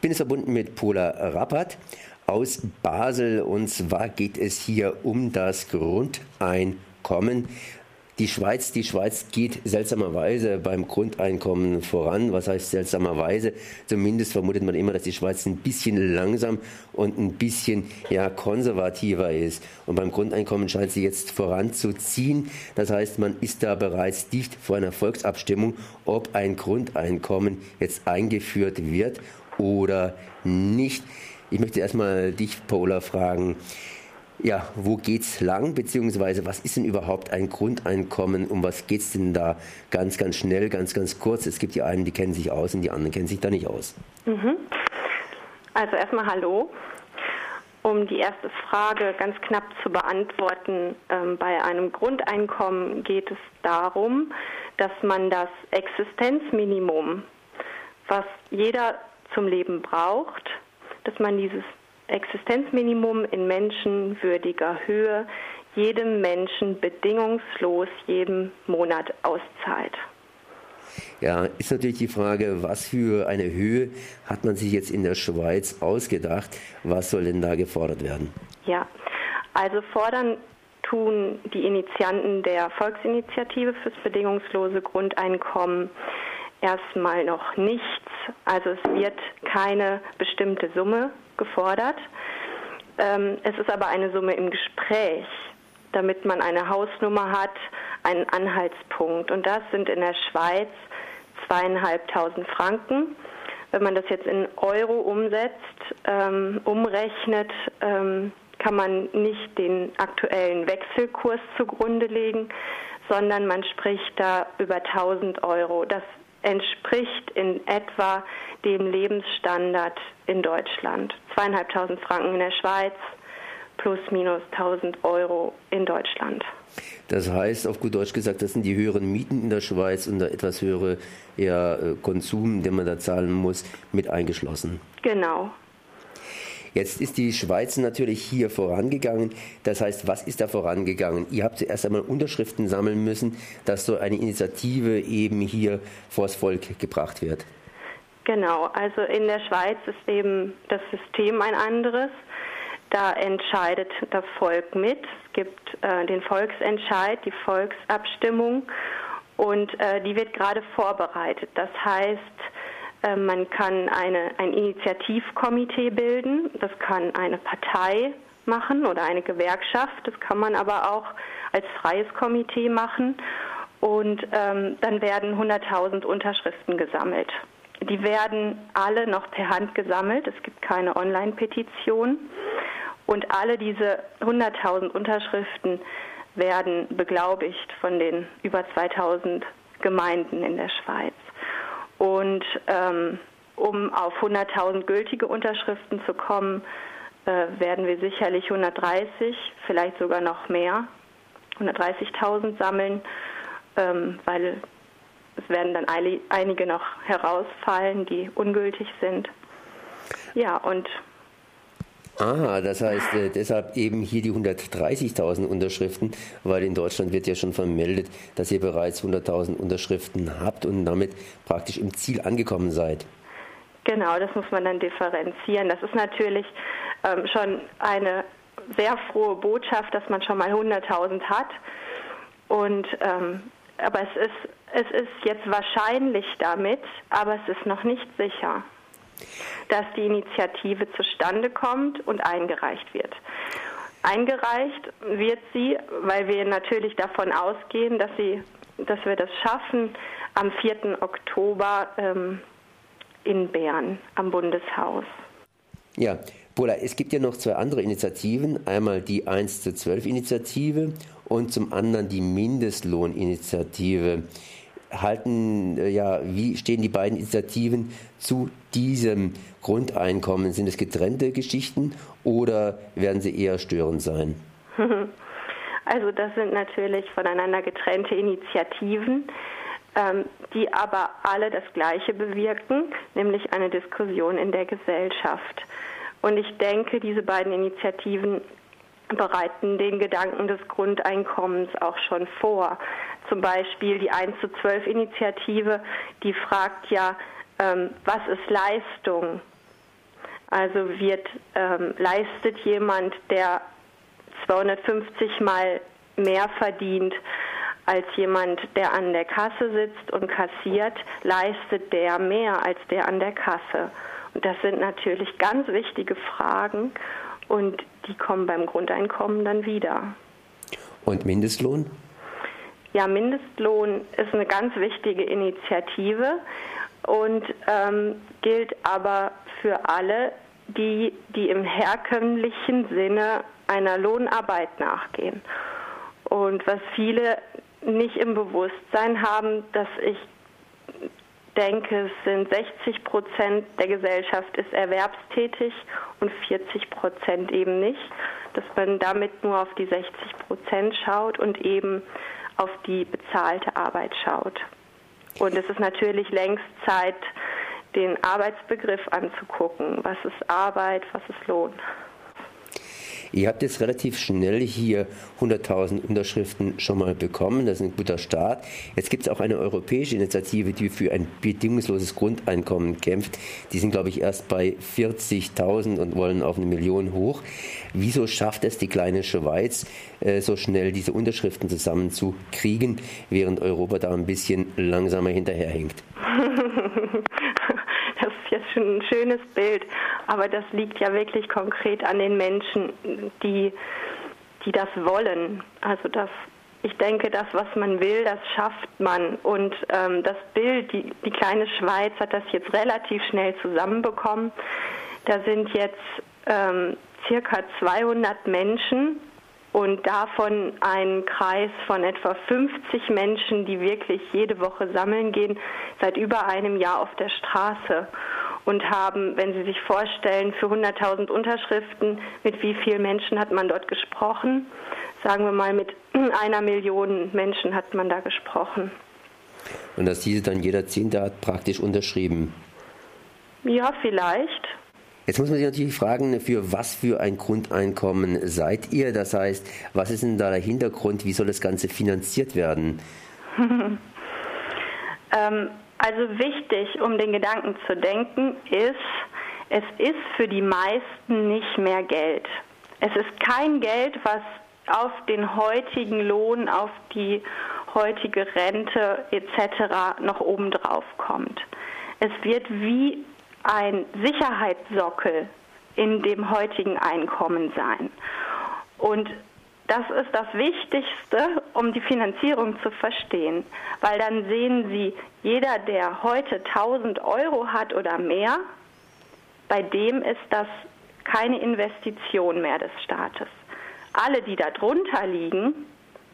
Ich bin jetzt verbunden mit Pola Rappert aus Basel und zwar geht es hier um das Grundeinkommen. Die Schweiz, die Schweiz geht seltsamerweise beim Grundeinkommen voran. Was heißt seltsamerweise? Zumindest vermutet man immer, dass die Schweiz ein bisschen langsam und ein bisschen ja, konservativer ist. Und beim Grundeinkommen scheint sie jetzt voranzuziehen. Das heißt, man ist da bereits dicht vor einer Volksabstimmung, ob ein Grundeinkommen jetzt eingeführt wird oder nicht. Ich möchte erstmal dich, Paula, fragen, ja, wo geht's lang, beziehungsweise was ist denn überhaupt ein Grundeinkommen, um was geht's denn da ganz, ganz schnell, ganz, ganz kurz? Es gibt die einen, die kennen sich aus und die anderen kennen sich da nicht aus. Mhm. Also erstmal Hallo. Um die erste Frage ganz knapp zu beantworten, ähm, bei einem Grundeinkommen geht es darum, dass man das Existenzminimum, was jeder zum Leben braucht, dass man dieses Existenzminimum in menschenwürdiger Höhe jedem Menschen bedingungslos jeden Monat auszahlt. Ja, ist natürlich die Frage, was für eine Höhe hat man sich jetzt in der Schweiz ausgedacht? Was soll denn da gefordert werden? Ja, also fordern tun die Initianten der Volksinitiative fürs bedingungslose Grundeinkommen erstmal noch nichts. Also es wird keine bestimmte Summe gefordert. Ähm, es ist aber eine Summe im Gespräch, damit man eine Hausnummer hat, einen Anhaltspunkt. Und das sind in der Schweiz zweieinhalbtausend Franken. Wenn man das jetzt in Euro umsetzt, ähm, umrechnet, ähm, kann man nicht den aktuellen Wechselkurs zugrunde legen, sondern man spricht da über 1000 Euro. Das entspricht in etwa dem Lebensstandard in Deutschland. Zweieinhalbtausend Franken in der Schweiz plus minus 1000 Euro in Deutschland. Das heißt, auf gut Deutsch gesagt, das sind die höheren Mieten in der Schweiz und der etwas höhere ja, äh, Konsum, den man da zahlen muss, mit eingeschlossen. Genau. Jetzt ist die Schweiz natürlich hier vorangegangen. Das heißt, was ist da vorangegangen? Ihr habt zuerst einmal Unterschriften sammeln müssen, dass so eine Initiative eben hier vors Volk gebracht wird. Genau, also in der Schweiz ist eben das System ein anderes. Da entscheidet das Volk mit. Es gibt äh, den Volksentscheid, die Volksabstimmung und äh, die wird gerade vorbereitet. Das heißt, man kann eine, ein Initiativkomitee bilden, das kann eine Partei machen oder eine Gewerkschaft, das kann man aber auch als freies Komitee machen. Und ähm, dann werden 100.000 Unterschriften gesammelt. Die werden alle noch per Hand gesammelt, es gibt keine Online-Petition. Und alle diese 100.000 Unterschriften werden beglaubigt von den über 2000 Gemeinden in der Schweiz. Und ähm, um auf 100.000 gültige Unterschriften zu kommen, äh, werden wir sicherlich 130, vielleicht sogar noch mehr, 130.000 sammeln, ähm, weil es werden dann einige noch herausfallen, die ungültig sind. Ja, und Ah, das heißt äh, deshalb eben hier die 130.000 Unterschriften, weil in Deutschland wird ja schon vermeldet, dass ihr bereits 100.000 Unterschriften habt und damit praktisch im Ziel angekommen seid. Genau, das muss man dann differenzieren. Das ist natürlich ähm, schon eine sehr frohe Botschaft, dass man schon mal 100.000 hat. Und ähm, aber es ist es ist jetzt wahrscheinlich damit, aber es ist noch nicht sicher dass die Initiative zustande kommt und eingereicht wird. Eingereicht wird sie, weil wir natürlich davon ausgehen, dass, sie, dass wir das schaffen, am 4. Oktober ähm, in Bern am Bundeshaus. Ja, Paula, es gibt ja noch zwei andere Initiativen. Einmal die 1 zu 12 Initiative und zum anderen die Mindestlohninitiative halten, äh, ja, wie stehen die beiden Initiativen zu diesem Grundeinkommen? Sind es getrennte Geschichten oder werden sie eher störend sein? Also das sind natürlich voneinander getrennte Initiativen, ähm, die aber alle das Gleiche bewirken, nämlich eine Diskussion in der Gesellschaft. Und ich denke, diese beiden Initiativen bereiten den Gedanken des Grundeinkommens auch schon vor. Zum Beispiel die 1 zu 12 Initiative, die fragt ja, ähm, was ist Leistung? Also wird ähm, leistet jemand, der 250 mal mehr verdient als jemand, der an der Kasse sitzt und kassiert, leistet der mehr als der an der Kasse. Und das sind natürlich ganz wichtige Fragen und die kommen beim Grundeinkommen dann wieder. Und Mindestlohn? Ja, Mindestlohn ist eine ganz wichtige Initiative und ähm, gilt aber für alle, die, die im herkömmlichen Sinne einer Lohnarbeit nachgehen. Und was viele nicht im Bewusstsein haben, dass ich denke, es sind 60 Prozent der Gesellschaft ist erwerbstätig und 40 Prozent eben nicht, dass man damit nur auf die 60 Prozent schaut und eben auf die bezahlte Arbeit schaut. Und es ist natürlich längst Zeit, den Arbeitsbegriff anzugucken. Was ist Arbeit, was ist Lohn? Ihr habt jetzt relativ schnell hier 100.000 Unterschriften schon mal bekommen. Das ist ein guter Start. Jetzt gibt es auch eine europäische Initiative, die für ein bedingungsloses Grundeinkommen kämpft. Die sind, glaube ich, erst bei 40.000 und wollen auf eine Million hoch. Wieso schafft es die kleine Schweiz, äh, so schnell diese Unterschriften zusammenzukriegen, während Europa da ein bisschen langsamer hinterherhinkt? jetzt schon ein schönes Bild, aber das liegt ja wirklich konkret an den Menschen, die, die das wollen. Also das, ich denke, das, was man will, das schafft man. Und ähm, das Bild, die, die kleine Schweiz hat das jetzt relativ schnell zusammenbekommen. Da sind jetzt ähm, circa 200 Menschen und davon ein Kreis von etwa 50 Menschen, die wirklich jede Woche sammeln gehen, seit über einem Jahr auf der Straße und haben, wenn Sie sich vorstellen, für 100.000 Unterschriften, mit wie vielen Menschen hat man dort gesprochen? Sagen wir mal, mit einer Million Menschen hat man da gesprochen. Und dass diese dann jeder Zehnte hat praktisch unterschrieben? Ja, vielleicht. Jetzt muss man sich natürlich fragen, für was für ein Grundeinkommen seid ihr? Das heißt, was ist denn da der Hintergrund? Wie soll das Ganze finanziert werden? ähm, also wichtig, um den Gedanken zu denken, ist, es ist für die meisten nicht mehr Geld. Es ist kein Geld, was auf den heutigen Lohn, auf die heutige Rente etc. noch obendrauf kommt. Es wird wie ein Sicherheitssockel in dem heutigen Einkommen sein. Und das ist das Wichtigste, um die Finanzierung zu verstehen, weil dann sehen Sie, jeder, der heute 1000 Euro hat oder mehr, bei dem ist das keine Investition mehr des Staates. Alle, die darunter liegen,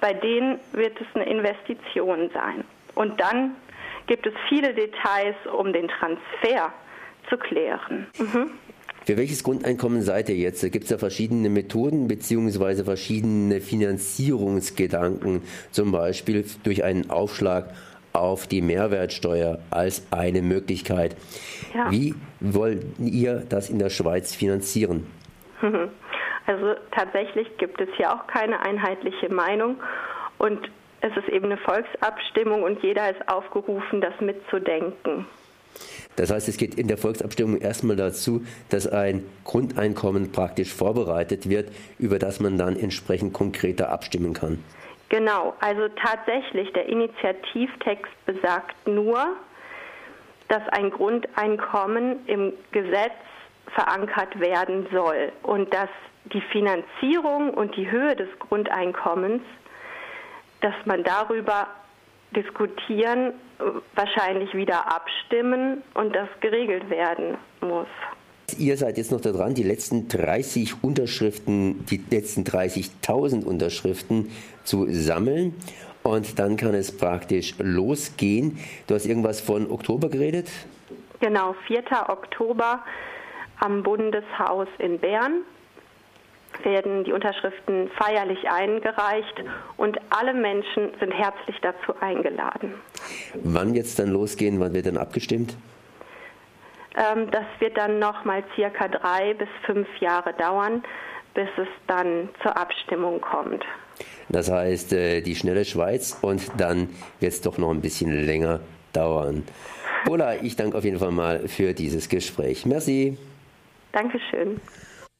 bei denen wird es eine Investition sein. Und dann gibt es viele Details, um den Transfer zu klären. Mhm. Für welches Grundeinkommen seid ihr jetzt? Gibt es da verschiedene Methoden bzw. verschiedene Finanzierungsgedanken, zum Beispiel durch einen Aufschlag auf die Mehrwertsteuer als eine Möglichkeit. Ja. Wie wollt ihr das in der Schweiz finanzieren? Also tatsächlich gibt es hier auch keine einheitliche Meinung und es ist eben eine Volksabstimmung und jeder ist aufgerufen, das mitzudenken. Das heißt, es geht in der Volksabstimmung erstmal dazu, dass ein Grundeinkommen praktisch vorbereitet wird, über das man dann entsprechend konkreter abstimmen kann. Genau, also tatsächlich, der Initiativtext besagt nur, dass ein Grundeinkommen im Gesetz verankert werden soll und dass die Finanzierung und die Höhe des Grundeinkommens, dass man darüber diskutieren, wahrscheinlich wieder abstimmen und das geregelt werden muss. Ihr seid jetzt noch dran, die letzten 30 Unterschriften, die letzten 30.000 Unterschriften zu sammeln. Und dann kann es praktisch losgehen. Du hast irgendwas von Oktober geredet? Genau, 4. Oktober am Bundeshaus in Bern werden die Unterschriften feierlich eingereicht und alle Menschen sind herzlich dazu eingeladen. Wann wird es dann losgehen? Wann wird dann abgestimmt? Ähm, das wird dann noch mal circa drei bis fünf Jahre dauern, bis es dann zur Abstimmung kommt. Das heißt, äh, die schnelle Schweiz und dann wird es doch noch ein bisschen länger dauern. Ola, ich danke auf jeden Fall mal für dieses Gespräch. Merci. Dankeschön.